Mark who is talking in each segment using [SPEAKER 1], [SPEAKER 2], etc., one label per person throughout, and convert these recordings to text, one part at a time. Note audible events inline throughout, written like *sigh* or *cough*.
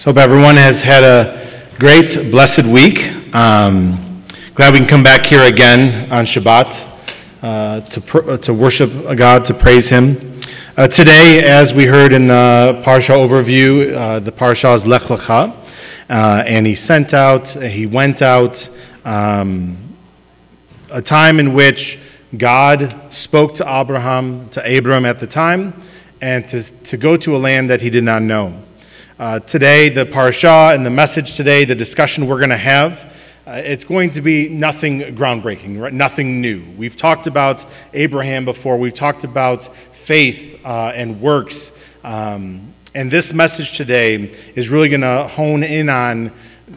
[SPEAKER 1] So, hope everyone has had a great, blessed week. Um, glad we can come back here again on Shabbat uh, to, pr- uh, to worship God, to praise Him. Uh, today, as we heard in the Parsha overview, uh, the Parsha is Lech Lecha, uh, and he sent out, he went out, um, a time in which God spoke to Abraham, to Abram at the time, and to, to go to a land that he did not know. Uh, today, the parsha and the message today, the discussion we're going to have, uh, it's going to be nothing groundbreaking, right? nothing new. We've talked about Abraham before, we've talked about faith uh, and works. Um, and this message today is really going to hone in on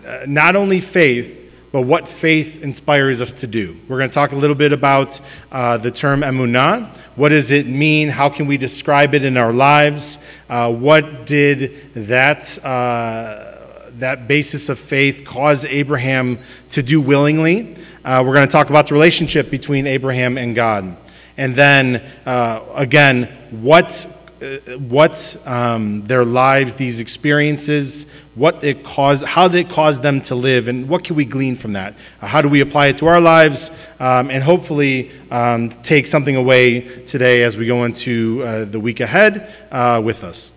[SPEAKER 1] uh, not only faith, but what faith inspires us to do. We're going to talk a little bit about uh, the term emunah. What does it mean? How can we describe it in our lives? Uh, what did that, uh, that basis of faith cause Abraham to do willingly? Uh, we're going to talk about the relationship between Abraham and God. And then, uh, again, what what um, their lives, these experiences, what it caused, how did it cause them to live, and what can we glean from that? Uh, how do we apply it to our lives, um, and hopefully um, take something away today as we go into uh, the week ahead uh, with us.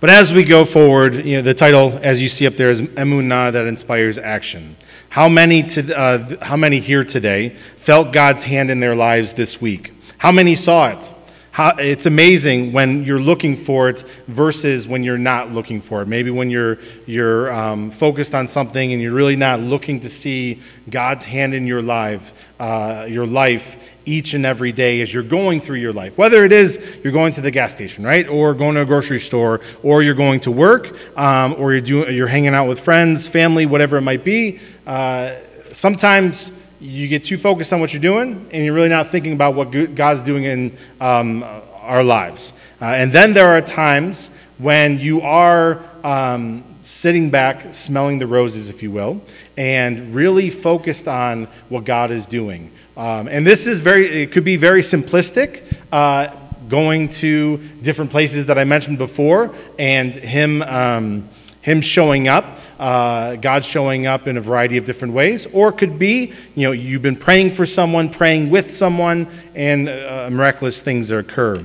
[SPEAKER 1] But as we go forward, you know, the title, as you see up there, is Emunah that inspires action. How many, to, uh, how many here today felt God's hand in their lives this week? How many saw it? How, it's amazing when you're looking for it versus when you're not looking for it. Maybe when you're, you're um, focused on something and you're really not looking to see God's hand in your life, uh, your life each and every day as you're going through your life. Whether it is you're going to the gas station, right, or going to a grocery store, or you're going to work, um, or you're, doing, you're hanging out with friends, family, whatever it might be. Uh, sometimes you get too focused on what you're doing and you're really not thinking about what God's doing in um, our lives. Uh, and then there are times when you are um, sitting back, smelling the roses, if you will, and really focused on what God is doing. Um, and this is very, it could be very simplistic. Uh, going to different places that I mentioned before, and him, um, him showing up uh, God showing up in a variety of different ways, or it could be, you know, you've been praying for someone, praying with someone, and uh, miraculous things occur.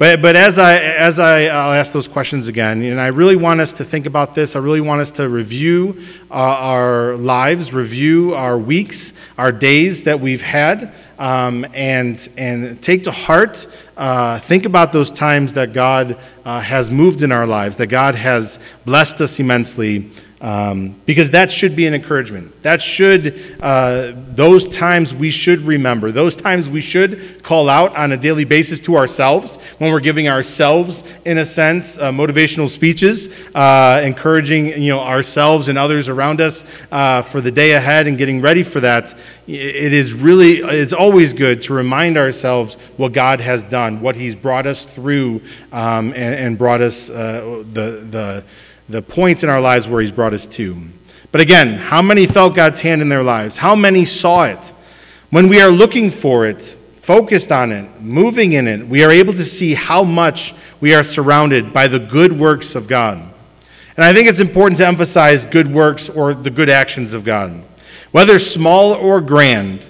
[SPEAKER 1] But, but as I, as I, I'll ask those questions again, and I really want us to think about this. I really want us to review uh, our lives, review our weeks, our days that we've had, um, and, and take to heart, uh, think about those times that God uh, has moved in our lives, that God has blessed us immensely. Um, because that should be an encouragement. That should, uh, those times we should remember. Those times we should call out on a daily basis to ourselves when we're giving ourselves, in a sense, uh, motivational speeches, uh, encouraging you know, ourselves and others around us uh, for the day ahead and getting ready for that. It is really, it's always good to remind ourselves what God has done, what He's brought us through, um, and, and, brought us uh, the, the, the points in our lives where He's brought us to. But again, how many felt God's hand in their lives? How many saw it? When we are looking for it, focused on it, moving in it, we are able to see how much we are surrounded by the good works of God. And I think it's important to emphasize good works or the good actions of God. Whether small or grand,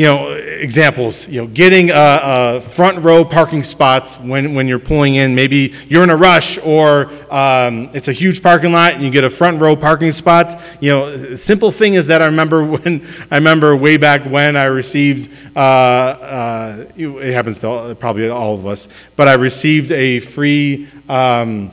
[SPEAKER 1] you know, examples, you know, getting a, front row parking spots when, when you're pulling in. Maybe you're in a rush or um, it's a huge parking lot and you get a front row parking spot. You know, simple thing is that I remember *laughs* when, I remember way back when I received, uh, uh, it happens to all, probably all of us, but I received a free, um,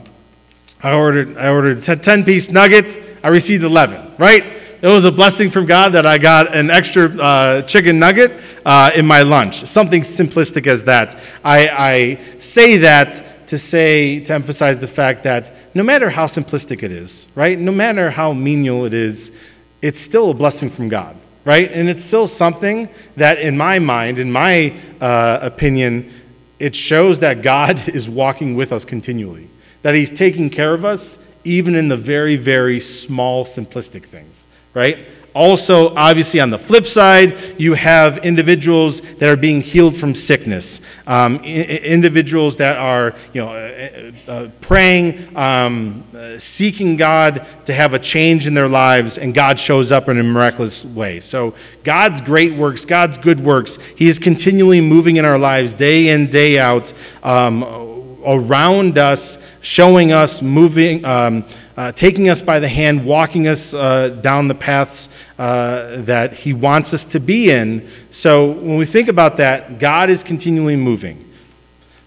[SPEAKER 1] I ordered, I ordered 10 piece nuggets. I received 11, right? It was a blessing from God that I got an extra uh, chicken nugget uh, in my lunch. Something simplistic as that. I, I say that to say, to emphasize the fact that no matter how simplistic it is, right? No matter how menial it is, it's still a blessing from God, right? And it's still something that, in my mind, in my uh, opinion, it shows that God *laughs* is walking with us continually, that He's taking care of us even in the very, very small, simplistic things right? Also, obviously, on the flip side, you have individuals that are being healed from sickness, um, I- individuals that are, you know, uh, uh, praying, um, uh, seeking God to have a change in their lives, and God shows up in a miraculous way. So, God's great works, God's good works, He is continually moving in our lives day in, day out, um, around us, showing us, moving. Uh, taking us by the hand, walking us uh, down the paths uh, that He wants us to be in. So when we think about that, God is continually moving.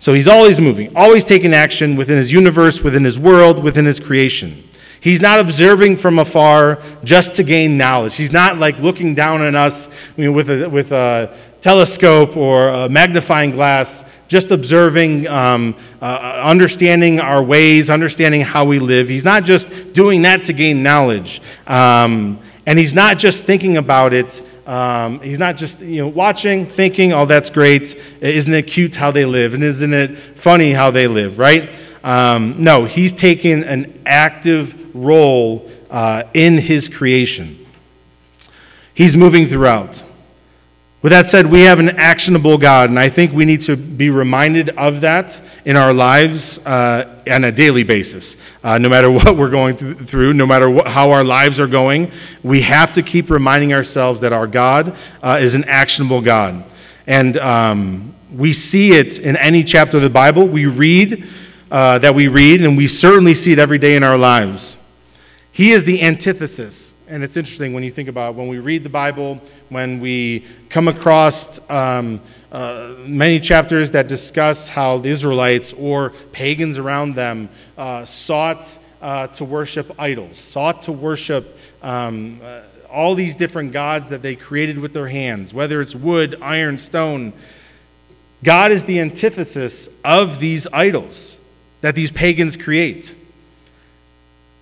[SPEAKER 1] So He's always moving, always taking action within His universe, within His world, within His creation. He's not observing from afar just to gain knowledge. He's not like looking down on us you know, with, a, with a telescope or a magnifying glass just observing, um, uh, understanding our ways, understanding how we live. He's not just doing that to gain knowledge. Um, and he's not just thinking about it. Um, he's not just you know watching, thinking, "Oh, that's great! Isn't it cute how they live? And isn't it funny how they live?" Right? Um, no, he's taking an active role uh, in his creation. He's moving throughout. With that said, we have an actionable God, and I think we need to be reminded of that in our lives uh, on a daily basis. Uh, no matter *laughs* what we're going through, no matter what, how our lives are going, we have to keep reminding ourselves that our God uh, is an actionable God. And um, we see it in any chapter of the Bible. We read uh, that we read, and we certainly see it every day in our lives. He is the antithesis and it's interesting when you think about when we read the Bible, when we come across um, uh, many chapters that discuss how the Israelites or pagans around them uh, sought uh, to worship idols, sought to worship um, uh, all these different gods that they created with their hands, whether it's wood, iron, stone. God is the antithesis of these idols that these pagans create.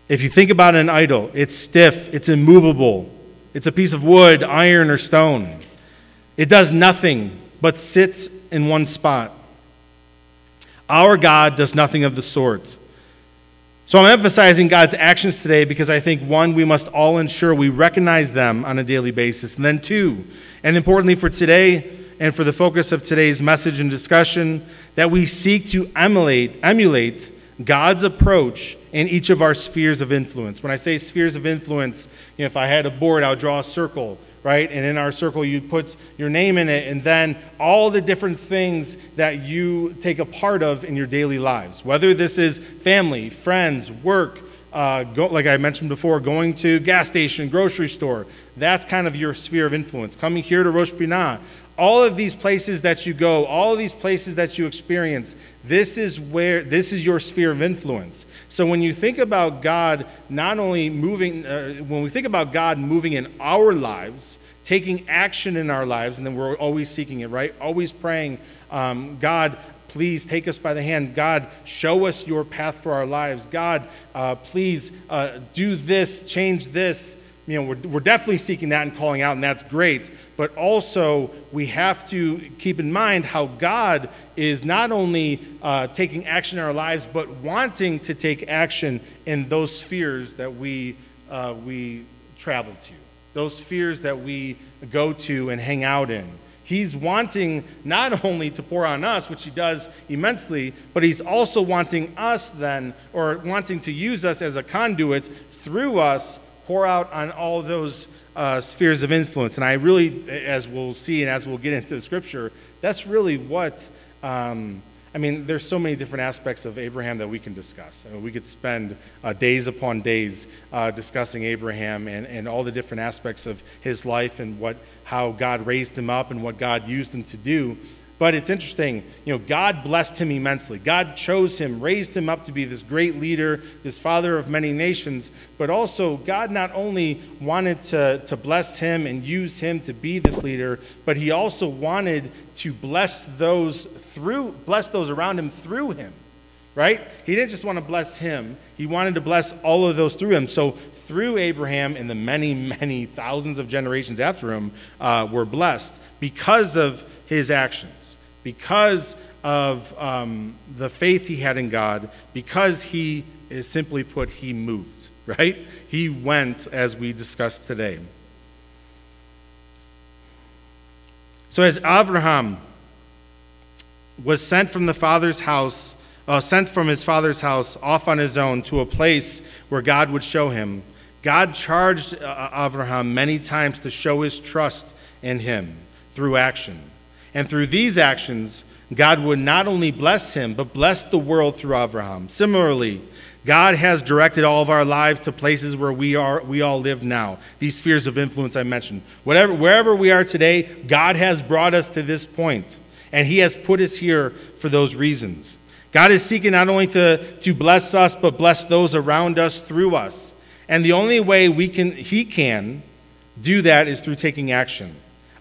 [SPEAKER 1] If you think about an idol, it's stiff, it's immovable, it's a piece of wood, iron, or stone. It does nothing but sits in one spot. Our God does nothing of the sort. So I'm emphasizing God's actions today because I think, one, we must all ensure we recognize them on a daily basis. And then, two, and importantly for today and for the focus of today's message and discussion, that we seek to emulate, emulate God's approach in each of our spheres of influence. When I say spheres of influence, you know, if I had a board, I would draw a circle, right? And in our circle, you put your name in it, and then all the different things that you take a part of in your daily lives. Whether this is family, friends, work, uh, go, like I mentioned before, going to gas station, grocery store, that's kind of your sphere of influence. Coming here to Rosh Pinah, all of these places that you go, all of these places that you experience, this is where this is your sphere of influence. So when you think about God not only moving uh, when we think about God moving in our lives, taking action in our lives and then we're always seeking it, right? Always praying, um, God, please take us by the hand. God, show us your path for our lives. God, uh, please uh, do this, change this. You know, we're, we're definitely seeking that and calling out, and that's great but also we have to keep in mind how God is not only uh, taking action in our lives, but wanting to take action in those spheres that we, uh, we travel to, those spheres that we go to and hang out in. He's wanting not *laughs* only to pour on us, which he does immensely, but he's also wanting us then, or wanting to use us as a conduit through us, pour out on all those uh, spheres of influence. And I really, as we'll see and as we'll get into the scripture, that's really what, um, I mean, there's so many different aspects of Abraham that we can discuss. I mean, we could spend uh, days upon days uh, discussing Abraham and, and all the different aspects of his life and what, how God raised him up and what God used him to do. But it's interesting, you know, God blessed him immensely. God chose him, raised him up to be this great leader, this father of many nations, but also God not only wanted to, to bless him and use him to be this leader, but he also wanted to bless those through bless those around him through him. Right? He didn't just want to bless him, he wanted to bless all of those through him. So through Abraham and the many, many thousands of generations after him uh, were blessed because of his actions because of um, the faith he had in God, because he is simply put, he moved, *laughs* right? He went as we discussed today. So, as Abraham was sent from the father's house, uh, sent from his father's house off on his own to a place where God would show him, God charged uh, Abraham many times to show his trust in him through action. And through these actions, God would not only bless him, but bless the world through Abraham. Similarly, God has directed all of our lives to places where we are we all live now. These spheres of influence I mentioned. Whatever wherever we are today, God has brought us to this point, and he has put us here for those reasons. God is seeking not only to, to bless us, but bless those around us through us. And the only way we can he can do that is through taking action.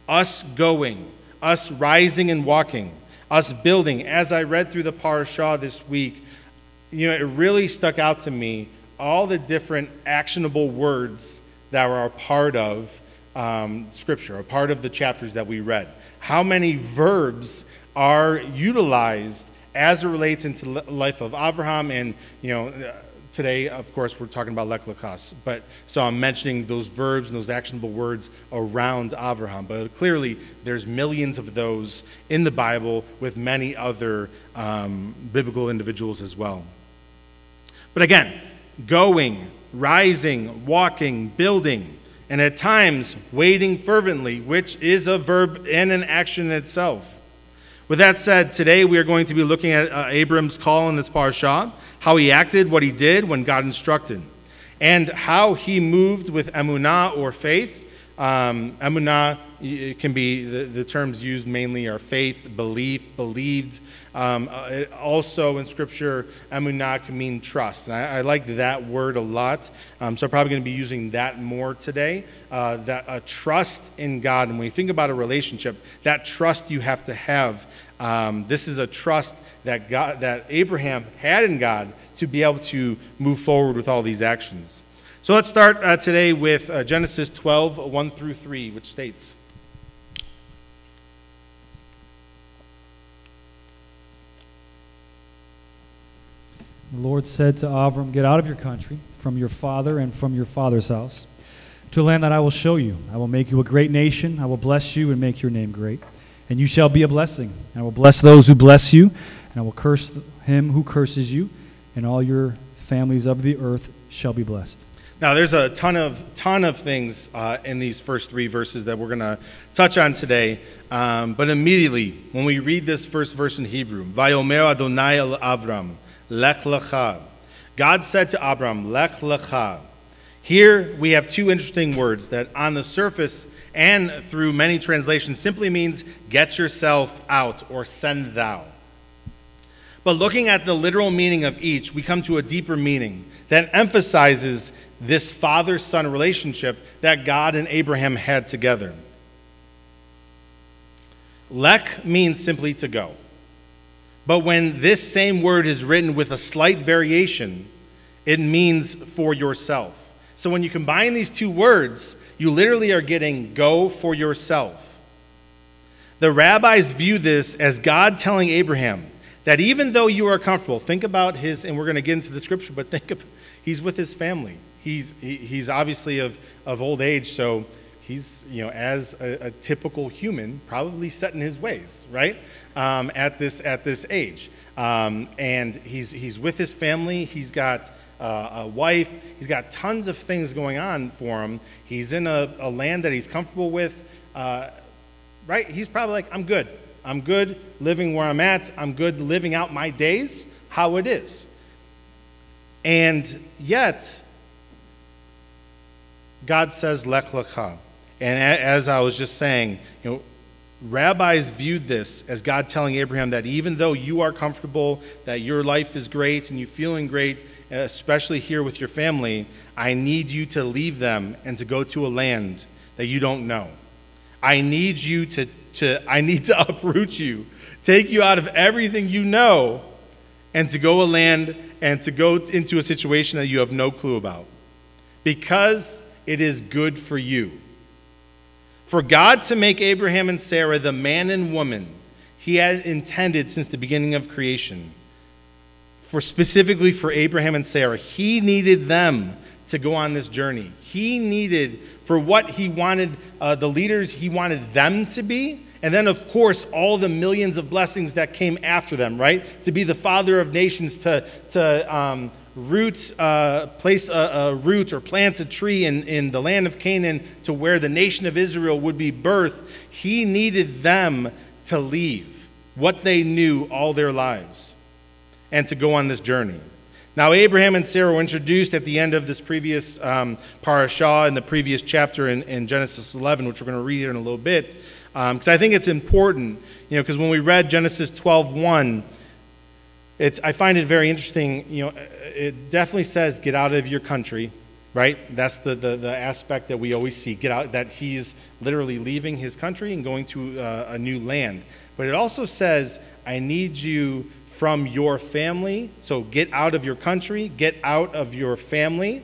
[SPEAKER 1] Us going, us rising and walking, us building. As I read through the parashah this week, you know, it really stuck out to me all the different actionable words that were a part of um, Scripture, a part of the chapters that we read. How many verbs are utilized as it relates into the life of Abraham and, you know, today, of course, we're talking about lech lekas. But so I'm mentioning those verbs and those actionable words around Abraham. But clearly, there's millions of those in the Bible with many other um, biblical individuals as well. But again, going, rising, walking, building, and at times waiting fervently, which is a verb and an action itself. With that said, today we are going to be looking at uh, Abram's call in this parashah, how he acted, what he did when God instructed, and how he moved with emunah or faith. Um, emunah can be the, the terms used mainly are faith, belief, believed, um, uh, also in Scripture, emunah can mean trust. And I, I like that word a lot. Um, so I'm probably going to be using that more today. Uh, that a trust in God. And when you think about a relationship, that trust you have to have. Um, this is a trust that, God, that Abraham had in God to be able to move forward with all these actions. So let's start uh, today with uh, Genesis 12, 1 through 3, which states.
[SPEAKER 2] The Lord said to Avram, Get out of your country, from your father and from your father's house, to a land that I will show you. I will make you a great nation. I will bless you and make your name great. And you shall be a blessing. I will bless those who bless you, and I will curse him who curses you, and all your families of the earth shall be blessed.
[SPEAKER 1] Now, there's a ton of ton of things uh, in these first three verses that we're going to touch on today. Um, but immediately, when we read this first verse in Hebrew, "Vayomer Adonai el Avram," Lech lecha. God said to Abram, Lech lecha. Here we have two interesting words that on the surface and through many translations simply means get yourself out or send thou. But looking at the literal meaning of each, we come to a deeper meaning that emphasizes this father son relationship that God and Abraham had together. Lech means simply to go. But when this same word is written with a slight variation, it means for yourself. So when you combine these two words, you literally are getting go for yourself. The rabbis view this as God telling Abraham that even though you are comfortable, think about his, and we're going to get into the scripture, but *laughs* think of, he's with his family. He's, he, he's obviously of, of old age, so he's, you know, as a, a typical human, probably set in his ways, right? um, at, this, at this age. Um, and he's, he's with his family. He's got uh, a wife. He's got tons of things going on for him. He's in a, a land that he's comfortable with. Uh, right? He's probably like, I'm good. I'm good living where I'm at. I'm good living out my days how it is. And yet, God says, Lech lecha. And as I was just saying, you know, Rabbis viewed this as God telling Abraham that even though you are comfortable, that your life is great and you're feeling great, especially here with your family, I need you to leave them and to go to a land that you don't know. I need you to, to I need to *laughs* uproot you, take you out of everything you know, and to go a land and to go into a situation that you have no clue about. Because it is good for you. For God to make Abraham and Sarah the man and woman he had intended since the beginning of creation, for specifically for Abraham and Sarah, he needed them to go on this journey. He needed, for what he wanted, uh, the leaders he wanted them to be, And then, of course, all the millions of blessings that came after them, right? To be the father of nations, to, to um, root, uh, place a, a, root or plant a tree in, in the land of Canaan to where the nation of Israel would be birthed. He needed them to leave what they knew all their lives and to go on this journey. Now, Abraham and Sarah were introduced at the end of this previous um, parashah in the previous chapter in, in Genesis 11, which we're going to read in a little bit, because um, I think it's important, you know, because when we read Genesis 12:1, it's I find it very interesting. You know, it definitely says, "Get out of your country," right? That's the, the, the aspect that we always see. Get out. That he's literally leaving his country and going to uh, a new land. But it also says, "I need you." From your family. So get out of your country, get out of your family,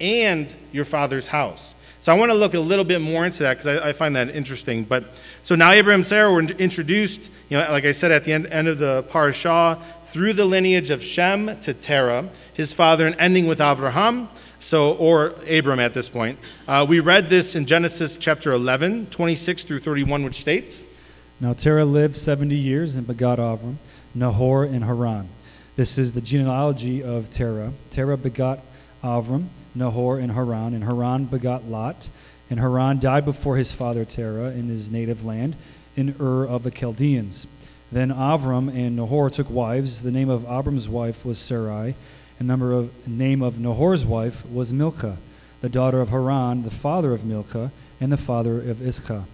[SPEAKER 1] and your father's house. So I want to look a little bit more into that because I, I, find that interesting. But so now Abraham and Sarah were introduced, you know, like I said at the end, end of the parashah, through the lineage of Shem to Terah, his father, and ending with Abraham. So, or Abram at this point. Uh, we read this in Genesis chapter 11, 26 through 31, which states
[SPEAKER 2] Now Terah lived 70 years and begot Avram. Nahor, and Haran. This is the genealogy of Terah. Terah begot Avram, Nahor, and Haran, and Haran begot Lot. And Haran died before his father Terah in his native land, in Ur of the Chaldeans. Then Avram and Nahor took wives. The name of Avram's wife was Sarai, and the name of Nahor's wife was Milcah, the daughter of Haran, the father of Milcah, and the father of Iscah.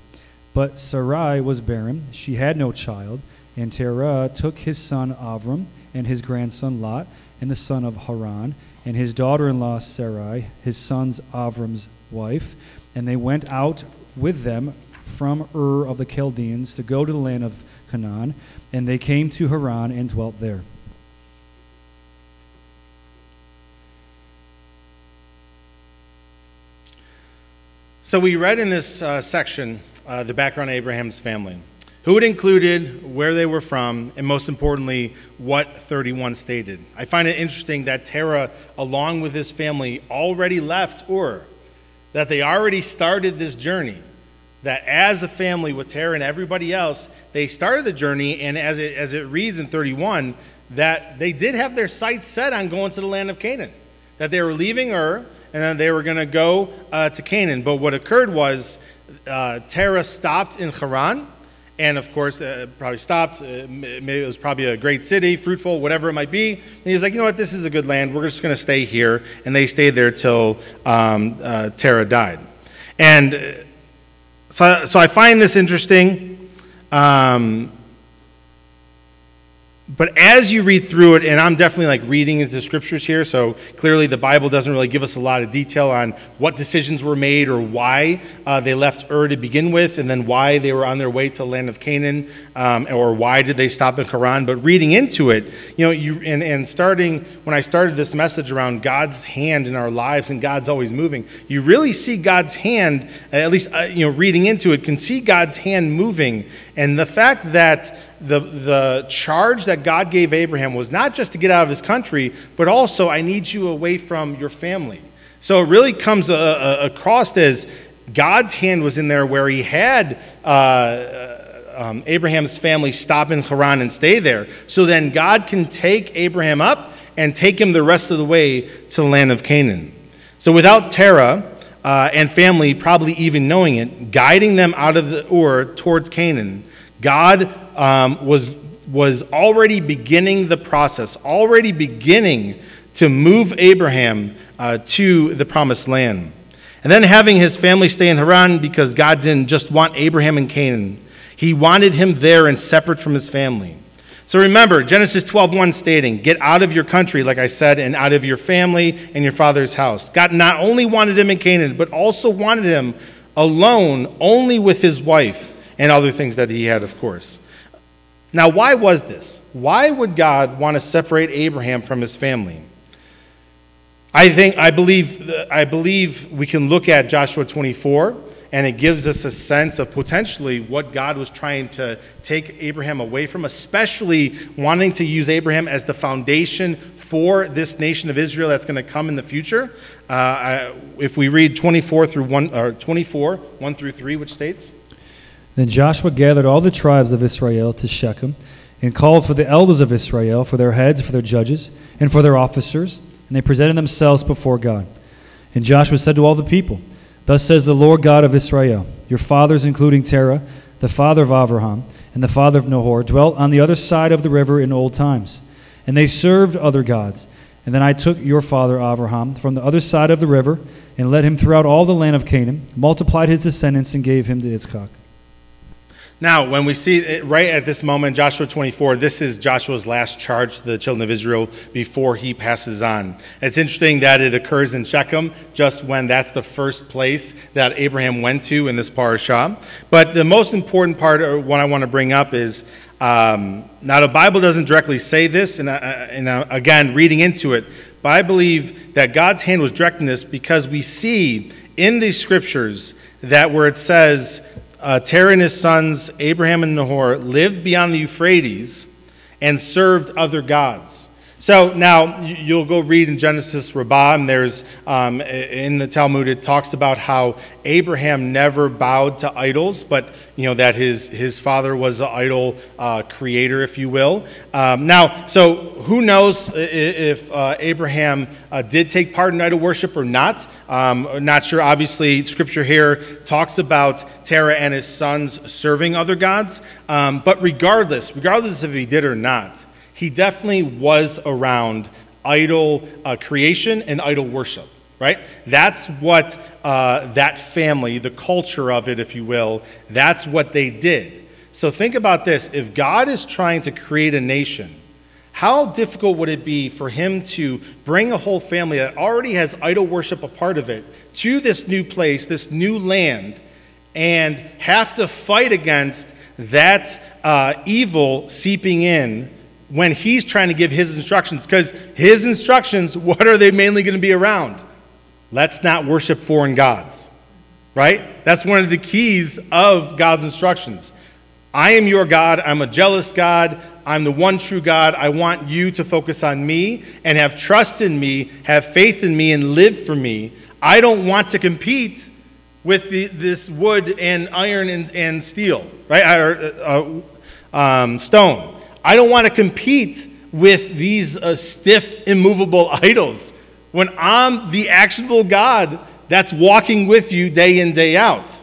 [SPEAKER 2] But Sarai was barren; she had no child. And Terah took his son Avram and his grandson Lot and the son of Haran and his daughter in law Sarai, his son's Avram's wife, and they went out with them from Ur of the Chaldeans to go to the land of Canaan, and they came to Haran and dwelt there.
[SPEAKER 1] So we read in this uh, section uh, the background of Abraham's family who it included, where they were from, and most importantly, what 31 stated. I find it interesting that Terah, along with his family, already left Ur, that they already started this journey. That as a family with Terah and everybody else, they started the journey, and as it, as it reads in 31, that they did have their sights set on going to the land of Canaan. That they were leaving Ur, and then they were going to go uh, to Canaan. But what occurred was uh, Terah stopped in Haran and of course, uh, probably stopped. Uh, maybe it was probably a great city, fruitful, whatever it might be. And he was like, you know what, this is a good land. We're just going to stay here. And they stayed there till um, uh, Terah died. And uh, so, so I find this interesting. Um, but as you read through it, and I'm definitely like reading into scriptures here, so clearly the Bible doesn't really give us a lot of detail on what decisions were made or why uh, they left Ur to begin with, and then why they were on their way to the land of Canaan, um, or why did they stop in Haran. But reading into it, you know, you and, and starting when I started this message around God's hand in our lives and God's always moving, you really see God's hand, at least uh, you know, reading into it, can see God's hand moving, and the fact that the, the charge that God gave Abraham was not just to get out of his country, but also, I need you away from your family. So it really comes a, a, across as God's hand was in there where he had uh, um, Abraham's family stop in Haran and stay there. So then God can take Abraham up and take him the rest of the way to the land of Canaan. So without Terah uh, and family probably even knowing it, guiding them out of the Ur towards Canaan, God um, was, was already beginning the process, already beginning to move Abraham uh, to the promised land. And then having his family stay in Haran because God didn't just want Abraham in Canaan, he wanted him there and separate from his family. So remember, Genesis 12:1 stating, "Get out of your country, like I said, and out of your family and your father's house." God not only wanted him in Canaan, but also wanted him alone, only with his wife and other things that he had, of course. Now, why was this? Why would God want to separate Abraham from his family? I think I believe I believe we can look at Joshua 24 and it gives us a sense of potentially what God was trying to take Abraham away from, especially wanting to use Abraham as the foundation for this nation of Israel that's going to come in the future. Uh, I, if we read 24 through 1 or 24 1 through 3 which states
[SPEAKER 2] Then Joshua gathered all the tribes of Israel to Shechem and called for the elders of Israel, for their heads, for their judges, and for their officers, and they presented themselves before God. And Joshua said to all the people, Thus says the Lord God of Israel, Your fathers, including Terah, the father of Abraham, and the father of Nahor, dwelt on the other side of the river in old times, and they served other gods. And then I took your father Abraham from the other side of the river, and led him throughout all the land of Canaan, multiplied his descendants, and gave him to Yitzchak.
[SPEAKER 1] Now, when we see it right at this moment, Joshua 24, this is Joshua's last charge to the children of Israel before he passes on. It's interesting that it occurs in Shechem, just when that's the first place that Abraham went to in this parashah. But the most important part, or what I want to bring up, is um, now the Bible doesn't directly say this, and, uh, and uh, again, reading into it, but I believe that God's hand was directing this because we see in these scriptures that where it says, uh, Terah and his sons, Abraham and Nahor, lived beyond the Euphrates and served other gods. So now you'll go read in Genesis Rabbah, and there's um, in the Talmud it talks about how Abraham never bowed to idols, but you know that his his father was an idol uh, creator, if you will. Um, now, so who knows if uh, Abraham uh, did take part in idol worship or not? Um, not sure. Obviously, Scripture here talks about Terah and his sons serving other gods, um, but regardless, regardless if he did or not he definitely was around idol uh, creation and idol worship, right? That's what uh, that family, the culture of it, if you will, that's what they did. So think about this if God is trying to create a nation, how difficult would it be for him to bring a whole family that already has idol worship a part of it to this new place, this new land, and have to fight against that uh, evil seeping in when he's trying to give his instructions. Because his instructions, *laughs* what are they mainly going to be around? Let's not worship foreign gods, right? That's one of the keys of God's instructions. I am your God. I'm a jealous God. I'm the one true God. I want you to focus on me and have trust in me, have faith in me, and live for me. I don't want to compete with the, this wood and iron and, and steel, right? Or, uh, um, stone. I don't want to compete with these uh, stiff, immovable *laughs* idols when I'm the actionable God that's walking with you day in, day out.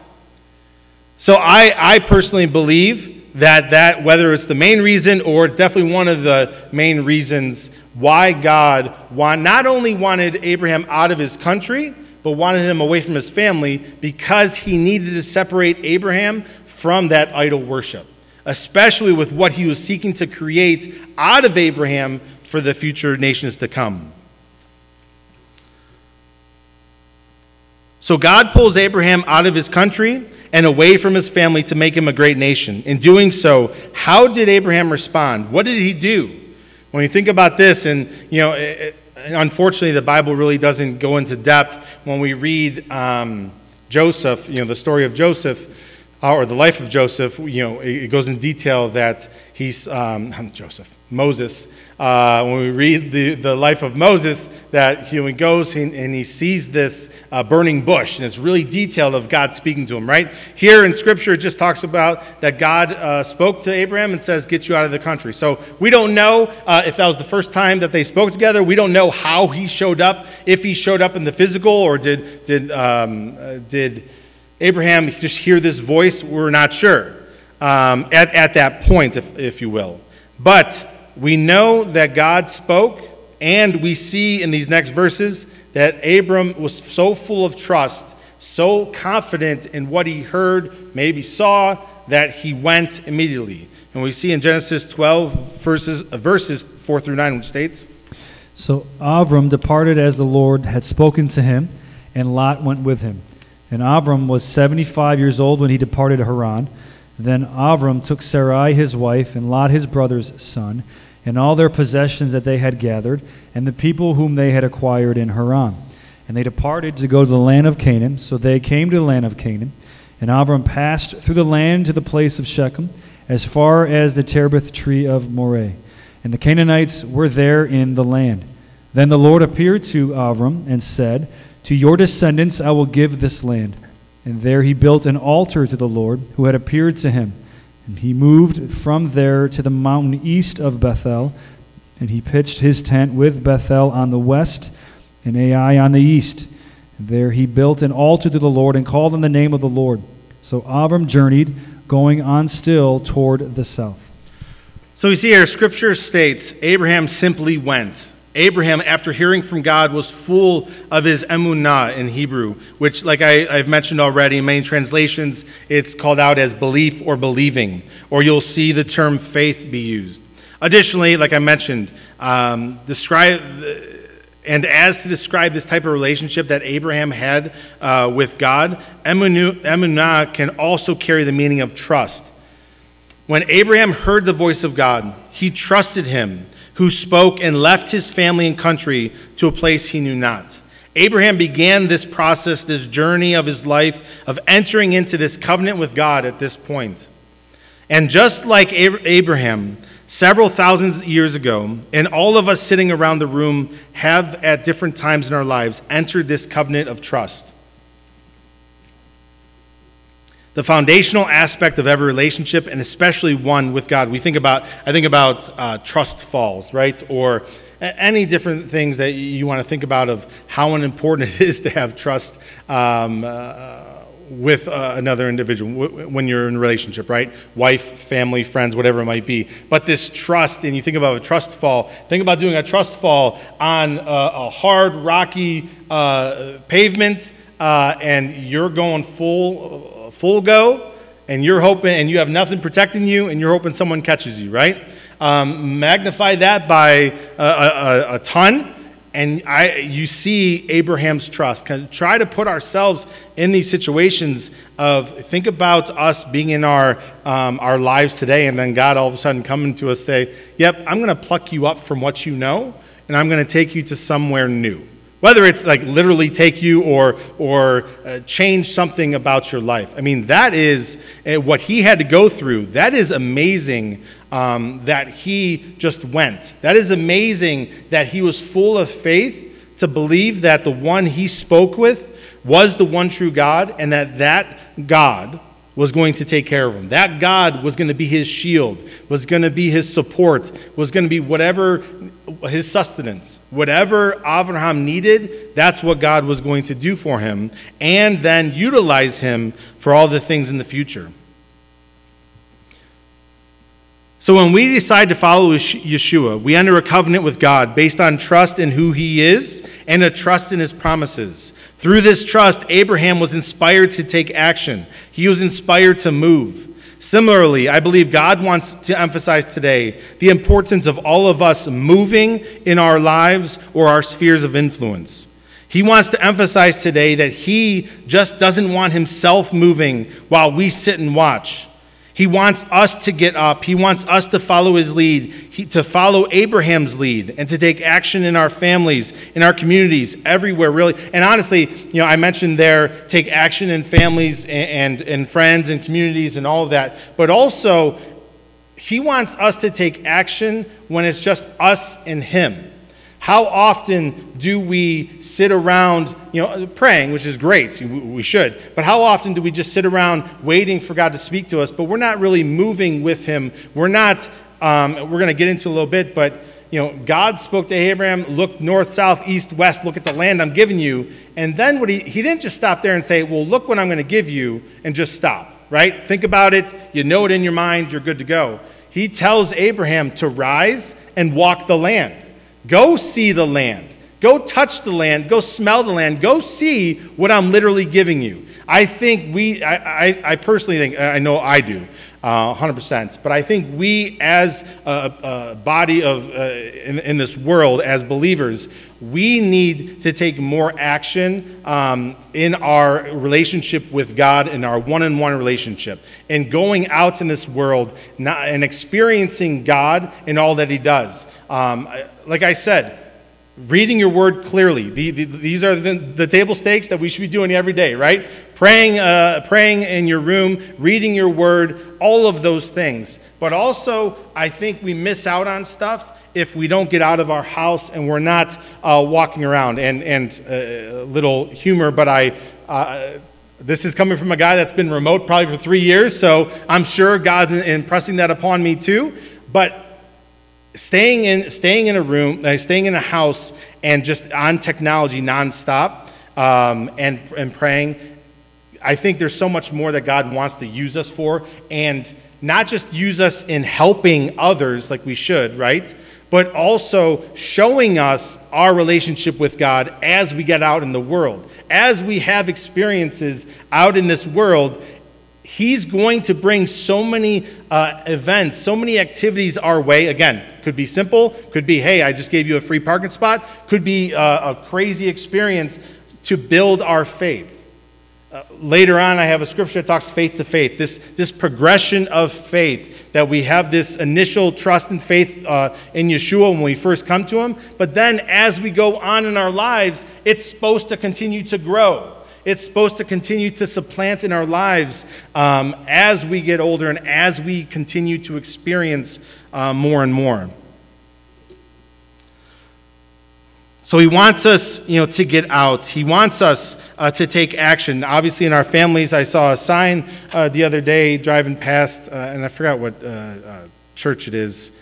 [SPEAKER 1] So I, I personally believe that, that whether it's the main reason or it's definitely one of the main reasons why God want, not only wanted Abraham out of his country, but wanted him away from his family because he needed to separate Abraham from that idol worship especially with what he was seeking to create out of Abraham for the future nations to come. So God pulls Abraham out of his country and away from his family to make him a great nation. In doing so, how did Abraham respond? What did he do? When you think about this, and you know, it, unfortunately, the Bible really doesn't go into depth when we read um, Joseph, you know, the story of Joseph or the life of Joseph, you know, it, goes in detail that he's, um, *laughs* Joseph, Moses, uh, when we read the, the life of Moses, that he, he goes and, and he sees this uh, burning bush, and it's really detailed of God speaking to him, right? Here in Scripture, it just talks about that God uh, spoke to Abraham and says, Get you out of the country. So we don't know uh, if that was the first time that they spoke together. We don't know how he showed up, if he showed up in the physical, or did, did, um, uh, did Abraham just hear this voice? We're not sure um, at, at that point, if, if you will. But we know that God spoke, and we see in these next verses that Abram was so full of trust, so confident in what he heard, maybe saw, that he went immediately. And we see in Genesis 12, verses, uh, verses 4 through 9, which states
[SPEAKER 2] So Avram departed as the Lord had spoken to him, and Lot went with him. And Abram was 75 years old when he departed Haran. Then Abram took Sarai his wife, and Lot his brother's son, and all their possessions that they had gathered, and the people whom they had acquired in Haran. And they departed to go to the land of Canaan. So they came to the land of Canaan. And Abram passed through the land to the place of Shechem, as far as the terebinth tree of Moreh. And the Canaanites were there in the land. Then the Lord appeared to Abram and said, to your descendants I will give this land. And there he built an altar to the Lord who had appeared to him. And he moved from there to the mountain east of Bethel, and he pitched his tent with Bethel on the west and Ai on the east. And there he built an altar to the Lord and called on the name of the Lord. So Abram journeyed, going on still toward the south.
[SPEAKER 1] So we see here, Scripture states Abraham simply went. Abraham, after hearing from God, was full of his emunah in Hebrew, which, like I, have mentioned already, in many translations, it's called out as belief or believing, or you'll see the term faith be used. Additionally, like I mentioned, um, describe and as to describe this type of relationship that Abraham had uh, with God, emunah can also carry the meaning of trust. When Abraham heard the voice of God, he trusted him who spoke and left his family and country to a place he knew not. Abraham began this process, this journey of his life of entering into this covenant with God at this point. And just like Abraham, several thousands years ago, and all of us sitting around the room have at different times in our lives entered this covenant of trust. The foundational aspect of every relationship, and especially one with God, we think about, I think about uh, trust falls, right? Or any different things that you want to think about of how important *laughs* it is to have trust um, uh, with uh, another individual when you're in a relationship, right? Wife, family, friends, whatever it might be. But this trust, and you think about a trust fall, think about doing a trust fall on a, a hard, rocky uh, pavement, uh, and you're going full, full go, and you're hoping, and you have nothing protecting you, and you're hoping someone catches you, right? Um, magnify that by a, a, a ton and I, you see Abraham's trust. Try to put ourselves in these situations of think about us being in our, um, our lives today, and then God all of a sudden coming to us say, Yep, I'm going to pluck you up from what you know, and I'm going to take you to somewhere new. Whether it's like literally take you or, or uh, change something about your life. I mean, that is uh, what he had to go through. That is amazing um, that he just went. That is amazing that he was full of faith to believe that the one he spoke with was the one true God and that that God was going to take care of him. That God was going to be his shield, was going to be his support, was going to be whatever his sustenance. Whatever Abraham needed, that's what God was going to do for him and then utilize him for all the things in the future. So when we decide to follow Yeshua, we enter a covenant with God based on trust in who he is and a trust in his promises. Through this trust, Abraham was inspired to take action. He was inspired to move. Similarly, I believe God wants to emphasize today the importance of all of us moving in our lives or our spheres of influence. He wants to emphasize today that he just doesn't want himself moving while we sit and watch. He wants us to get up. He wants us to follow his lead, he, to follow Abraham's lead, and to take action in our families, in our communities, everywhere, really. And honestly, you know, I mentioned there take action in families and, and, and friends and communities and all of that. But also, he wants us to take action when it's just us and him. How often do we sit around, you know, praying, which is great, we should, but how often do we just sit around waiting for God to speak to us, but we're not really moving with Him? We're not, um, we're going to get into a little bit, but, you know, God spoke to Abraham, look north, south, east, west, look at the land I'm giving you. And then what he, he didn't just stop there and say, well, look what I'm going to give you, and just stop, right? Think about it, you know it in your mind, you're good to go. He tells Abraham to rise and walk the land. Go see the land. Go touch the land. Go smell the land. Go see what I'm literally giving you. I think we, I, I, I personally think, I know I do, uh, 100%, but I think we as a, a body of, uh, in, in, this world, as believers, we need to take more action um, in our relationship with God, in our one on one relationship, and going out in this world not, and experiencing God in all that He does. Um, like I said, reading your word clearly. The, the, these are the, the, table stakes that we should be doing every day, right? Praying, uh, praying in your room, reading your word, all of those things. But also, I think we miss out on stuff if we don't get out of our house and we're not uh, walking around. And, and uh, little humor, but I, uh, This is coming from a guy that's been remote probably for three years, so I'm sure God's impressing that upon me too. But staying in, staying in a room, like staying in a house, and just on technology nonstop um, and, and praying, I think there's so much more that God wants to use us for, and not just use us in helping others like we should, right? But also showing us our relationship with God as we get out in the world. As we have experiences out in this world, He's going to bring so many uh, events, so many activities our way. Again, could be simple, could be, hey, I just gave you a free parking spot, could be uh, a crazy experience to build our faith. Uh, later on, I have a scripture that talks faith to faith, this, this progression of faith, that we have this initial trust and faith uh, in Yeshua when we first come to Him. But then as we go on in our lives, it's supposed to continue to grow. It's supposed to continue to supplant in our lives um, as we get older and as we continue to experience uh, more and more. So he wants us, you know, to get out. He wants us uh, to take action. Obviously, in our families, I saw a sign uh, the other day driving past, uh, and I forgot what uh, uh, church it is.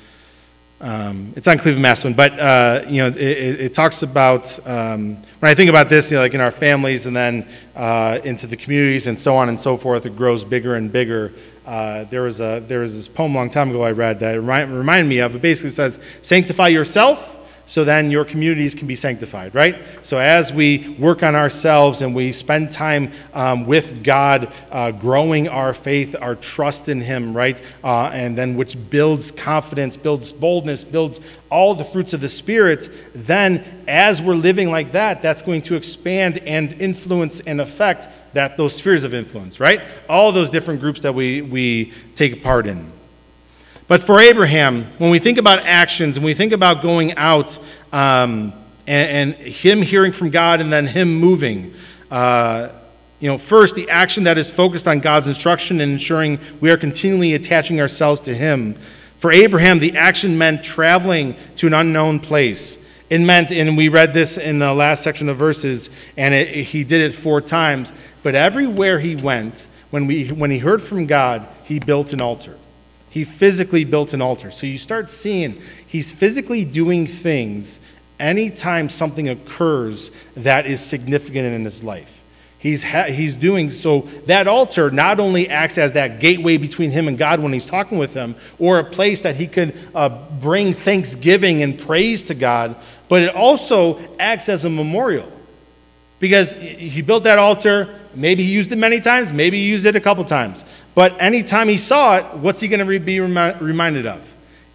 [SPEAKER 1] Um, it's on Cleveland Massillon, but uh, you know, it, it, talks about um, when I think about this, you know, like in our families and then into the communities and so on and so forth, it grows bigger and bigger. There was a there was this poem a long time ago I read that reminded me of. It basically says, "Sanctify yourself." So then your communities can be sanctified, right? So as we work on ourselves and we spend time um, with God, uh, growing our faith, our trust in Him, right? Uh, and then which builds confidence, builds boldness, builds all the fruits of the Spirit, then as we're living like that, that's going to expand and influence and affect that those spheres of influence, right? All those different groups that we, we take part in. But for Abraham, when we think about actions and we think about going out um, and, and, him hearing from God and then him moving, uh, you know, first, the action that is focused on God's instruction and ensuring we are continually attaching ourselves to him. For Abraham, the action meant traveling to an unknown place. It meant, and we read this in the last section of verses, and it, he did it four times. But everywhere he went, when, we, when he heard from God, he built an altar. He physically built an altar. So you start seeing he's physically doing things anytime something occurs that is significant in his life. He's, ha- he's doing so that altar not only acts as that gateway between him and God when he's talking with him, or a place that he could uh, bring thanksgiving and praise to God, but it also acts as a memorial. Because he built that altar, maybe he used it many times, maybe he used it a couple times. But anytime he saw it, what's he going to be reminded of?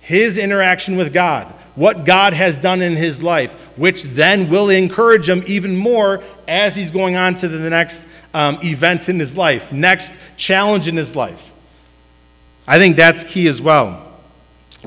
[SPEAKER 1] His interaction with God, what God has done in his life, which then will encourage him even more as he's going on to the next um, event in his life, next challenge in his life. I think that's key as well.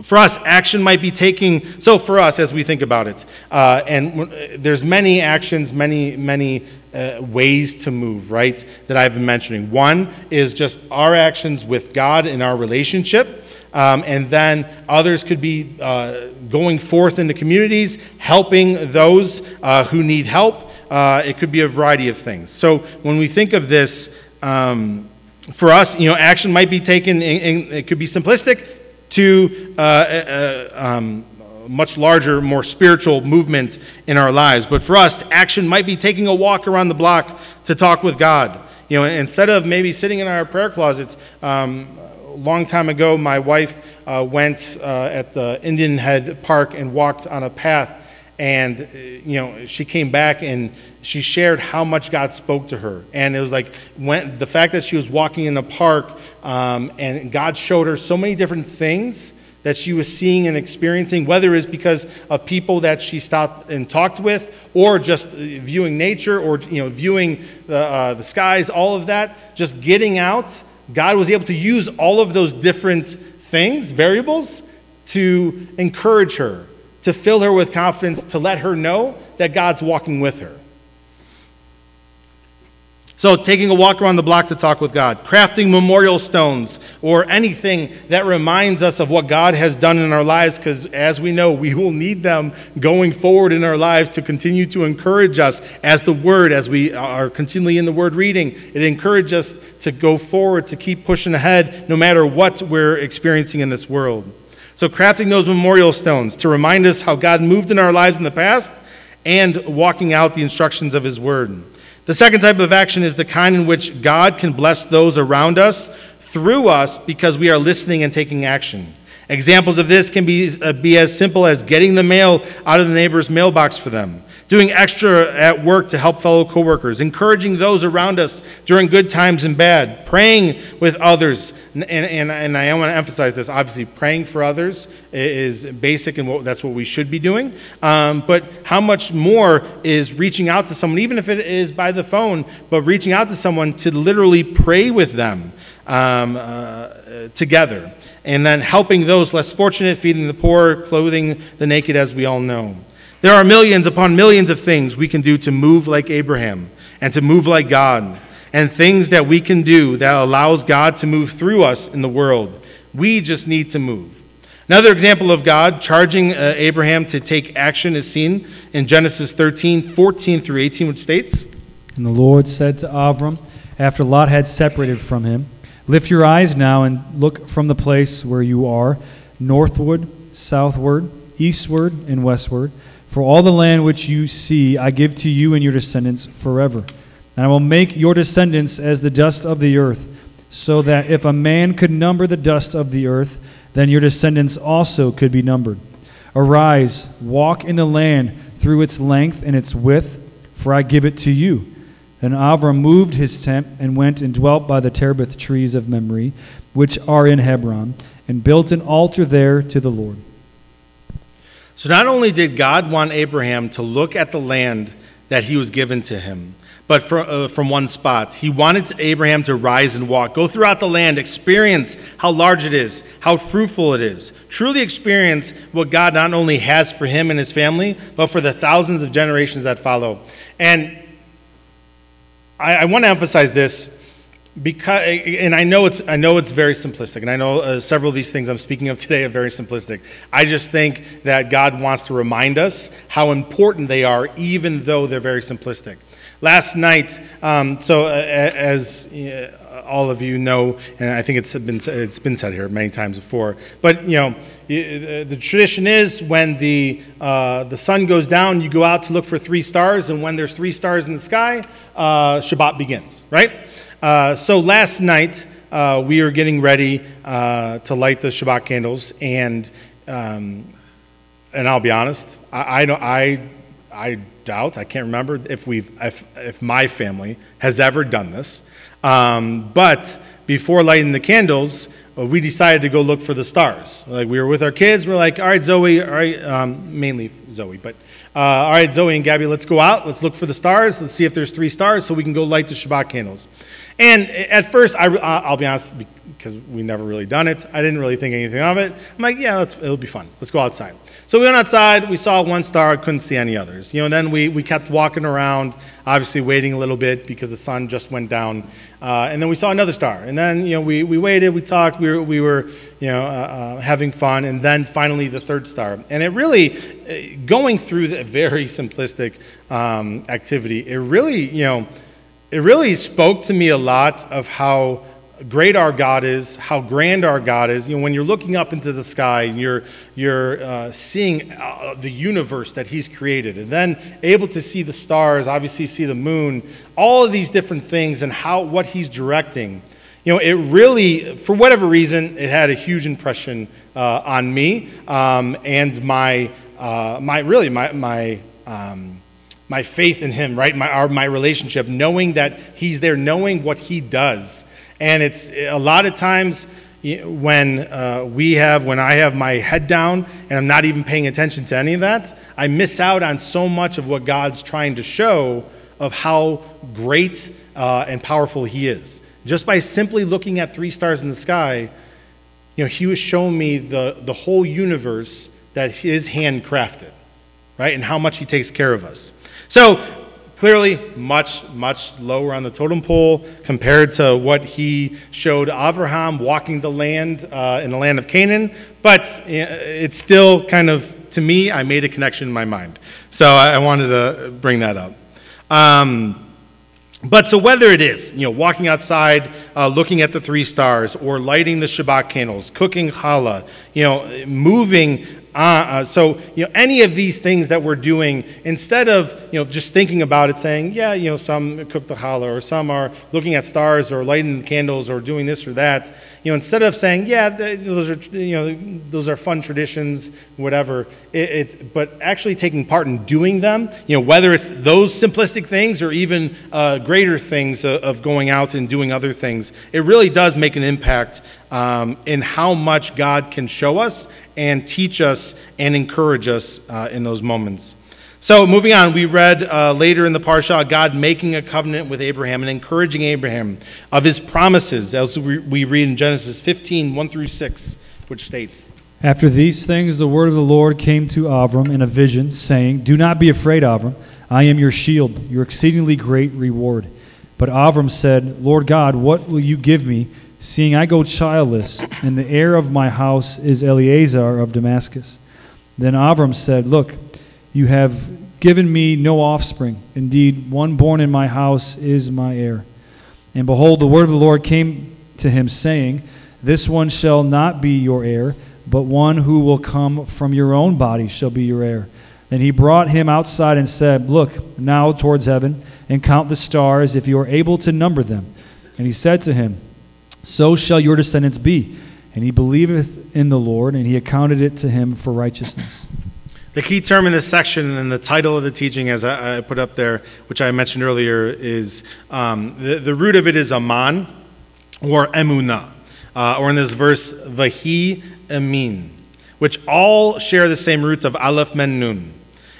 [SPEAKER 1] For us, action might be taking, so for us as we think about it, uh, and there's many actions, many, many uh, ways to move, right, that I've been mentioning. One is just our actions with God in our relationship. Um, and then others could be uh, going forth into communities, helping those uh, who need help. Uh, it could be a variety of things. So when we think of this, um, for us, you know, action might be taken, in, it could be simplistic, to uh, uh, um, much larger, more spiritual movement in our lives. But for us, action might be taking a walk around the block to talk with God. You know, instead of maybe sitting in our prayer closets. Um, a long time ago, my wife uh, went uh, at the Indian Head Park and walked on a path, and uh, you know, she came back and she shared how much God spoke to her. And it was like when, the fact that she was walking in the park um, and God showed her so many different things that she was seeing and experiencing, whether it's because of people that she stopped and talked with, or just viewing nature, or you know, viewing the, uh, the skies, all of that, just getting out. God was able to use all of those different things, variables, to encourage her, to fill her with confidence, to let her know that God's walking with her. So, taking a walk around the block to talk with God, crafting memorial stones, or anything that reminds us of what God has done in our lives, because as we know, we will need them going forward in our lives to continue to encourage us as the Word, as we are continually in the Word reading. It encourages us to go forward, to keep pushing ahead, no matter what we're experiencing in this world. So, crafting those memorial stones to remind us how God moved in our lives in the past and walking out the instructions of His Word. The second type of action is the kind in which God can bless those around us through us because we are listening and taking action. Examples of this can be, uh, be as simple as getting the mail out of the neighbor's mailbox for them, doing extra at work to help fellow coworkers, encouraging those around us during good times and bad, praying with others. And, and, and I want to emphasize this obviously, praying for others is basic and what, that's what we should be doing. Um, but how much more is reaching out to someone, even if it is by the phone, but reaching out to someone to literally pray with them um, uh, together? And then helping those less fortunate, feeding the poor, clothing the naked, as we all know. There are millions upon millions of things we can do to move like Abraham and to move like God, and things that we can do that allows God to move through us in the world. We just need to move. Another example of God charging uh, Abraham to take action is seen in Genesis 13, 14 through 18, which states
[SPEAKER 2] And the Lord said to Abram, after Lot had separated from him, Lift your eyes now and look from the place where you are, northward, southward, eastward, and westward. For all the land which you see, I give to you and your descendants forever. And I will make your descendants as the dust of the earth, so that if a man could number the dust of the earth, then your descendants also could be numbered. Arise, walk in the land through its length and its width, for I give it to you. Then Avram moved his tent and went and dwelt by the terebinth trees of Mamre, which are in Hebron, and built an altar there to the Lord.
[SPEAKER 1] So, not only did God want Abraham to look at the land that he was given to him, but from, uh, from one spot, he wanted Abraham to rise and walk, go throughout the land, experience how large it is, how fruitful it is, truly experience what God not only has for him and his family, but for the thousands of generations that follow. And I, I want to emphasize this because and I know it's I know it's very simplistic, and I know uh, several of these things I'm speaking of today are very simplistic. I just think that God wants to remind us how important they are, even though they're very simplistic. Last night, um, so uh, as uh, all of you know, and I think it's been it's been said here many times before, but you know, uh, the tradition is when the uh, the sun goes down, you go out to look for three stars, and when there's three stars in the sky, uh, Shabbat begins, right? Uh, so last night, uh, we were getting ready uh, to light the Shabbat candles, and um, and I'll be honest, I, I don't, I, I doubt, I can't remember if we've, if, if my family has ever done this. Um, but before lighting the candles, uh, we decided to go look for the stars. Like we were with our kids, we're like, all right, Zoe, all right, um, mainly Zoe, but uh, all right, Zoe and Gabby, let's go out, let's look for the stars, let's see if there's three stars, so we can go light the Shabbat candles. And at first, I, I'll be honest, because we never really done it, I didn't really think anything of it. I'm like, yeah, it'll be fun. Let's go outside. So we went outside. We saw one star. Couldn't see any others. You know. And Then we, we kept walking around, obviously waiting a little bit because the sun just went down. Uh, and then we saw another star. And then you know we, we waited. We talked. We were, we were you know uh, uh, having fun. And then finally the third star. And it really uh, going through the *laughs* very simplistic um, activity. It really you know it really spoke to me a lot of how great our God is, how grand our God is. You know, when you're looking up into the sky and you're, you're uh, seeing uh, the universe that He's created, and then able to see the stars, obviously see the moon, all of these different things and how what He's directing. You know, it really, for whatever reason, it had a huge impression uh, on me um, and my, uh, my really my, my um, my faith in him, right? My, our, my relationship, knowing that he's there, knowing what he does. And it's a lot of times when uh, we have, when I have my head down and I'm not even paying attention to any of that, I miss out on so much of what God's trying to show of how great uh, and powerful he is. Just by simply looking at three stars in the sky, you know, he was showing me the, the whole universe that his hand crafted, right? And how much he takes care of us. So, Clearly, much, much lower on the totem pole compared to what he showed Abraham walking the land uh, in the land of Canaan, but uh, it's still kind of, to me, I made a connection in my mind. So I wanted to bring that up. Um, but so whether it is, you know, walking outside, uh, looking at the three stars, or lighting the Shabbat candles, cooking challah, you know, moving uh, uh, so, you know, any of these things that we're doing, instead of, you know, just thinking about it, saying, yeah, you know, some cook the challah, or some are looking at stars, or lighting candles, or doing this or that, you know, instead of saying, yeah, those are, you know, those are fun traditions, whatever, it, it, but actually taking part in doing them, you know, whether it's those simplistic things or even uh, greater things of, of going out and doing other things, it really does make an impact um, in how much God can show us and teach us and encourage us uh, in those moments. So, moving on, we read uh, later in the Parsha God making a covenant with Abraham and encouraging Abraham of his promises, as we, we read in Genesis 15 1 through 6, which states
[SPEAKER 2] After these things, the word of the Lord came to Avram in a vision, saying, Do not be afraid, Avram. I am your shield, your exceedingly great reward. But Avram said, Lord God, what will you give me? Seeing I go childless, and the heir of my house is Eliezer of Damascus. Then Avram said, Look, you have given me no offspring. Indeed, one born in my house is my heir. And behold, the word of the Lord came to him, saying, This one shall not be your heir, but one who will come from your own body shall be your heir. Then he brought him outside and said, Look now towards heaven, and count the stars, if you are able to number them. And he said to him, so shall your descendants be. And he believeth in the Lord, and he accounted it to him for righteousness.
[SPEAKER 1] The key term in this section and the title of the teaching, as I, I put up there, which I mentioned earlier, is um, the, the root of it is aman or emuna, uh, or in this verse, vahi emin, which all share the same roots of aleph mem nun.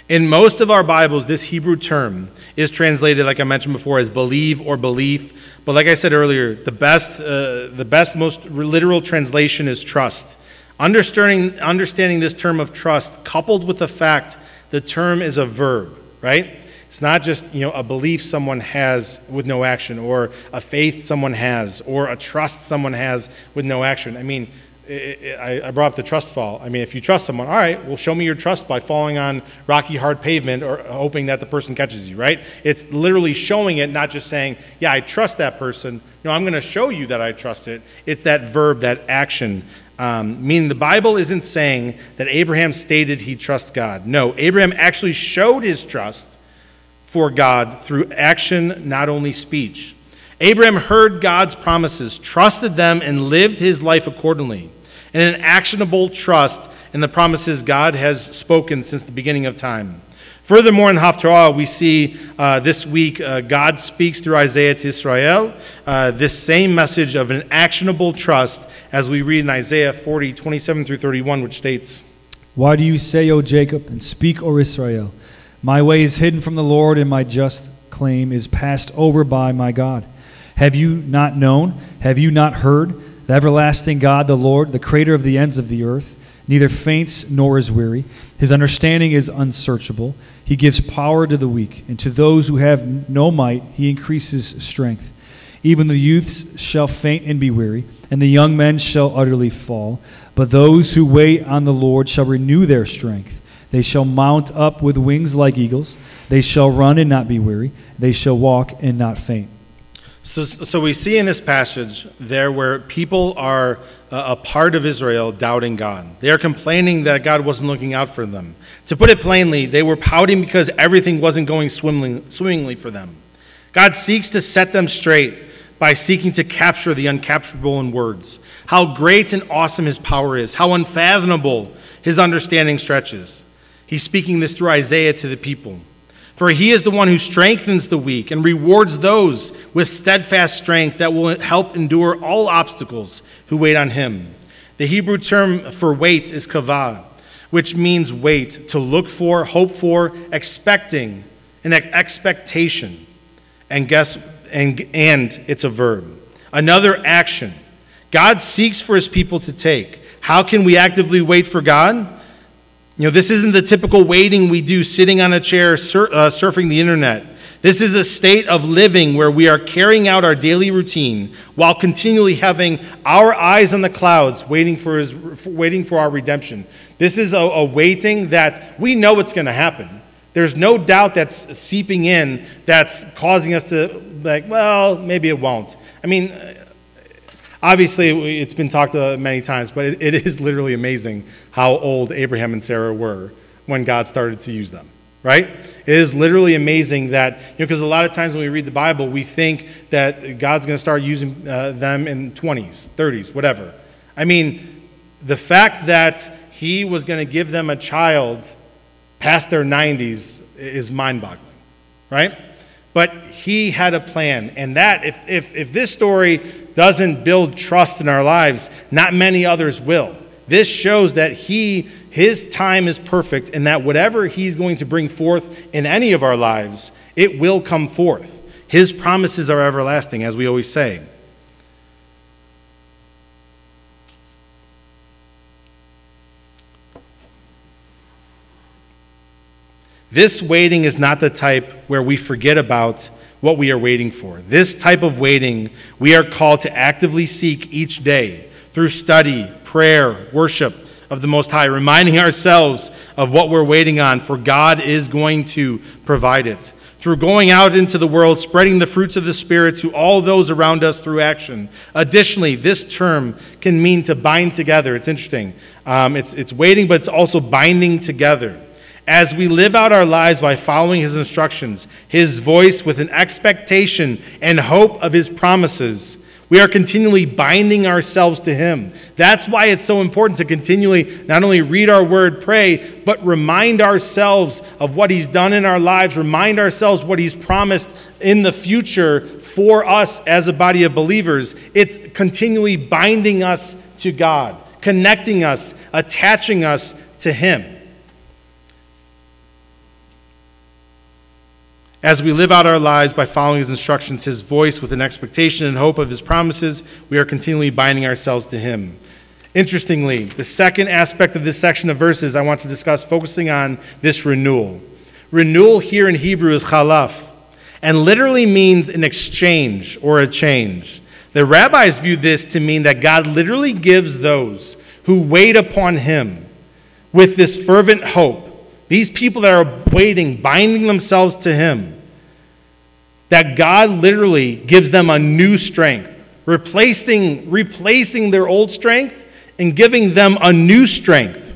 [SPEAKER 1] In most of our Bibles, this Hebrew term is translated, like I mentioned before, as believe or belief but like I said earlier, the best, uh, the best, most literal translation is trust. Understanding, understanding this term of trust, coupled with the fact the term is a verb, right? It's not just you know a belief someone has with no action, or a faith someone has, or a trust someone has with no action. I mean, I brought up the trust fall. I mean, if you trust someone, all right, well, show me your trust by falling on rocky, hard pavement or hoping that the person catches you, right? It's literally showing it, not just saying, yeah, I trust that person. No, I'm going to show you that I trust it. It's that verb, that action. Um, meaning the Bible isn't saying that Abraham stated he trusts God. No, Abraham actually showed his trust for God through action, not only speech. Abraham heard God's promises, trusted them, and lived his life accordingly. And an actionable trust in the promises God has spoken since the beginning of time. Furthermore, in Haftarah, we see uh, this week uh, God speaks through Isaiah to Israel uh, this same message of an actionable trust as we read in Isaiah 40, 27 through 31, which states,
[SPEAKER 2] Why do you say, O Jacob, and speak, O Israel? My way is hidden from the Lord, and my just claim is passed over by my God. Have you not known? Have you not heard? The everlasting God, the Lord, the creator of the ends of the earth, neither faints nor is weary. His understanding is unsearchable. He gives power to the weak, and to those who have no might, he increases strength. Even the youths shall faint and be weary, and the young men shall utterly fall. But those who wait on the Lord shall renew their strength. They shall mount up with wings like eagles. They shall run and not be weary. They shall walk and not faint.
[SPEAKER 1] So, so we see in this passage there where people are uh, a part of Israel doubting God. They are complaining that God wasn't looking out for them. To put it plainly, they were pouting because everything wasn't going swimmingly, swimmingly for them. God seeks to set them straight by seeking to capture the uncapturable in words. How great and awesome his power is, how unfathomable his understanding stretches. He's speaking this through Isaiah to the people. For he is the one who strengthens the weak and rewards those with steadfast strength that will help endure all obstacles who wait on him. The Hebrew term for wait is kavah, which means wait, to look for, hope for, expecting, an expectation. And guess and, and it's a verb. Another action. God seeks for his people to take. How can we actively wait for God? You know, this isn't the typical waiting we do sitting on a chair sur- uh, surfing the internet. This is a state of living where we are carrying out our daily routine while continually having our eyes on the clouds, waiting for, his, waiting for our redemption. This is a, a waiting that we know it's going to happen. There's no doubt that's seeping in that's causing us to, like, well, maybe it won't. I mean, obviously, it's been talked about many times, but it, it is literally amazing how old Abraham and Sarah were when God started to use them, right? It is literally amazing that, you know, because a lot of times when we read the Bible, we think that God's going to start using uh, them in 20s, 30s, whatever. I mean, the fact that He was going to give them a child past their 90s is mind boggling, right? But he had a plan. And that, if, if, if this story doesn't build trust in our lives, not many others will. This shows that he, his time is perfect and that whatever he's going to bring forth in any of our lives, it will come forth. His promises are everlasting, as we always say. This waiting is not the type where we forget about what we are waiting for. This type of waiting we are called to actively seek each day through study, prayer, worship of the Most High, reminding ourselves of what we're waiting on, for God is going to provide it. Through going out into the world, spreading the fruits of the Spirit to all those around us through action. Additionally, this term can mean to bind together. It's interesting. Um, it's, it's waiting, but it's also binding together. As we live out our lives by following His instructions, His voice with an expectation and hope of His promises, we are continually binding ourselves to Him. That's why it's so important to continually not only read our word, pray, but remind ourselves of what He's done in our lives, remind ourselves what He's promised in the future for us as a body of believers. It's continually binding us to God, connecting us, attaching us to Him. As we live out our lives by following His instructions, His voice, with an expectation and hope of His promises, we are continually binding ourselves to Him. Interestingly, the second aspect of this section of verses I want to discuss, focusing on this renewal. Renewal here in Hebrew is chalaf, and literally means an exchange or a change. The rabbis view this to mean that God literally gives those who wait upon Him with this fervent hope these people that are waiting, binding themselves to Him, that God literally gives them a new strength, replacing, replacing their old strength and giving them a new strength.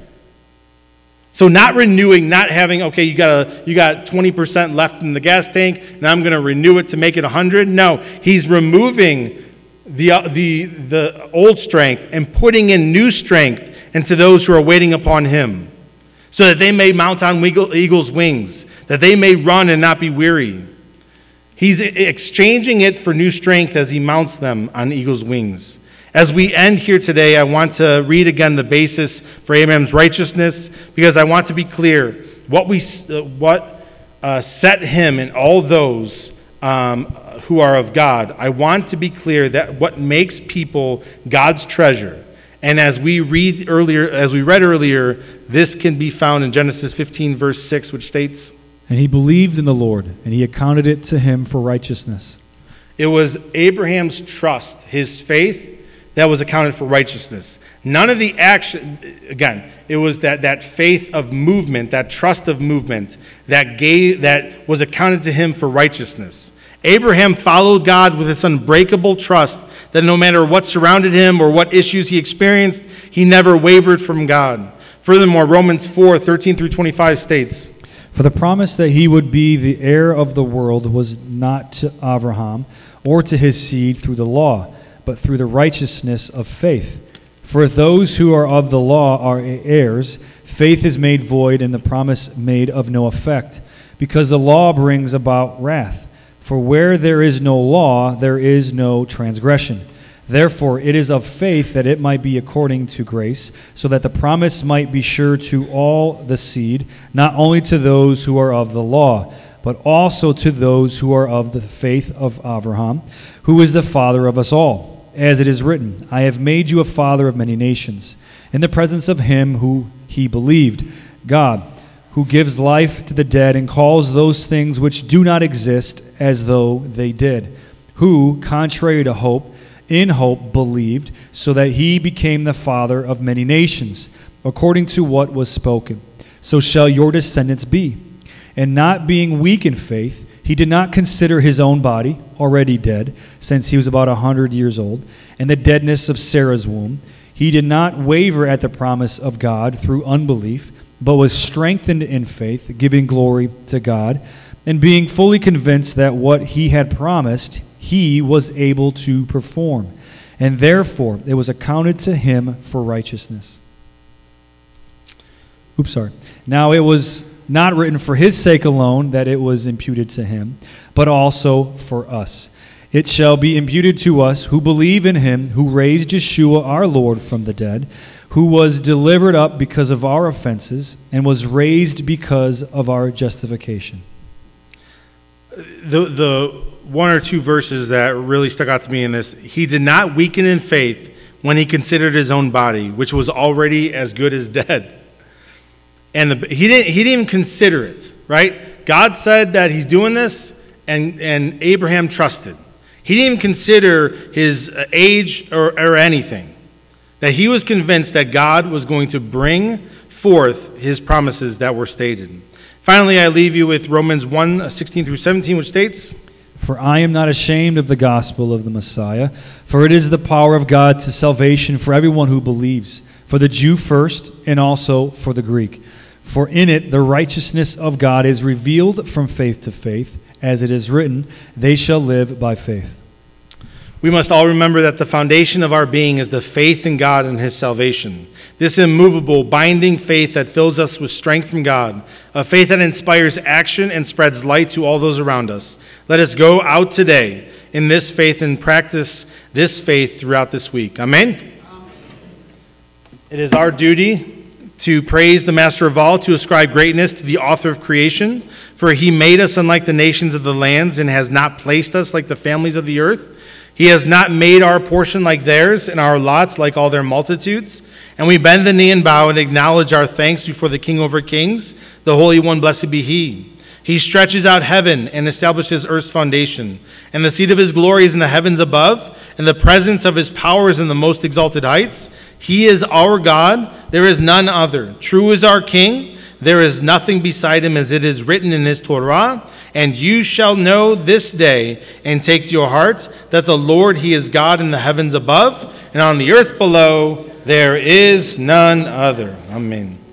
[SPEAKER 1] So not renewing, not having, okay, you got, a, you got 20% left in the gas tank, and I'm going to renew it to make it 100. No, he's removing the, uh, the, the old strength and putting in new strength into those who are waiting upon him so that they may mount on eagle's wings, that they may run and not be weary. He's exchanging it for new strength as he mounts them on eagle's wings. As we end here today, I want to read again the basis for Abraham's righteousness because I want to be clear what, we, uh, what uh, set him and all those um, who are of God. I want to be clear that what makes people God's treasure and as we read earlier, as we read earlier, this can be found in Genesis 15, verse 6, which states,
[SPEAKER 2] And he believed in the Lord, and he accounted it to him for righteousness.
[SPEAKER 1] It was Abraham's trust, his faith, that was accounted for righteousness. None of the action, again, it was that, that faith of movement, that trust of movement, that, gave, that was accounted to him for righteousness. Abraham followed God with this unbreakable trust that no matter what surrounded him or what issues he experienced, he never wavered from God. Furthermore, Romans 4 13 through 25 states,
[SPEAKER 2] For the promise that he would be the heir of the world was not to Abraham or to his seed through the law, but through the righteousness of faith. For those who are of the law are heirs, faith is made void and the promise made of no effect, because the law brings about wrath. For where there is no law, there is no transgression. Therefore, it is of faith that it might be according to grace, so that the promise might be sure to all the seed, not only to those who are of the law, but also to those who are of the faith of Abraham, who is the father of us all. As it is written, I have made you a father of many nations, in the presence of him who he believed, God who gives life to the dead and calls those things which do not exist as though they did, who, contrary to hope, in hope believed, so that he became the father of many nations, according to what was spoken. So shall your descendants be. And not being weak in faith, he did not consider his own body already dead, since he was about a hundred years old, and the deadness of Sarah's womb. He did not waver at the promise of God through unbelief but was strengthened in faith, giving glory to God, and being fully convinced that what he had promised, he was able to perform. And therefore, it was accounted to him for righteousness. Oops, sorry. Now it was not written for his sake alone that it was imputed to him, but also for us. It shall be imputed to us who believe in him who raised Yeshua our Lord from the dead who was delivered up because of our offenses and was raised because of our justification.
[SPEAKER 1] The, the one or two verses that really stuck out to me in this he did not weaken in faith when he considered his own body, which was already as good as dead. And the, he, didn't, he didn't even consider it, right? God said that he's doing this, and, and Abraham trusted. He didn't even consider his uh, age or, or anything that he was convinced that God was going to bring forth his promises that were stated. Finally, I leave you with Romans 1 uh, 16 through 17, which states,
[SPEAKER 2] For I am not ashamed of the gospel of the Messiah, for it is the power of God to salvation for everyone who believes, for the Jew first, and also for the Greek. For in it the righteousness of God is revealed from faith to faith, as it is written, They shall live by faith.
[SPEAKER 1] We must all remember that the foundation of our being is the faith in God and His salvation. This immovable, binding faith that fills us with strength from God, a faith that inspires action and spreads light to all those around us. Let us go out today in this faith and practice this faith throughout this week. Amen? It is our duty to praise the Master of all, to ascribe greatness to the author of creation, for he made us unlike the nations of the lands and has not placed us like the families of the earth. He has not made our portion like theirs, and our lots like all their multitudes. And we bend the knee and bow and acknowledge our thanks before the King over kings, the Holy One, blessed be He. He stretches out heaven and establishes earth's foundation. And the seat of his glory is in the heavens above, and the presence of his power is in the most exalted heights. He is our God, there is none other. True is our King, there is nothing beside him, as it is written in his Torah. And you shall know this day and take to your heart that the Lord, He is God in the heavens above, and on the earth below, there is none other. Amen.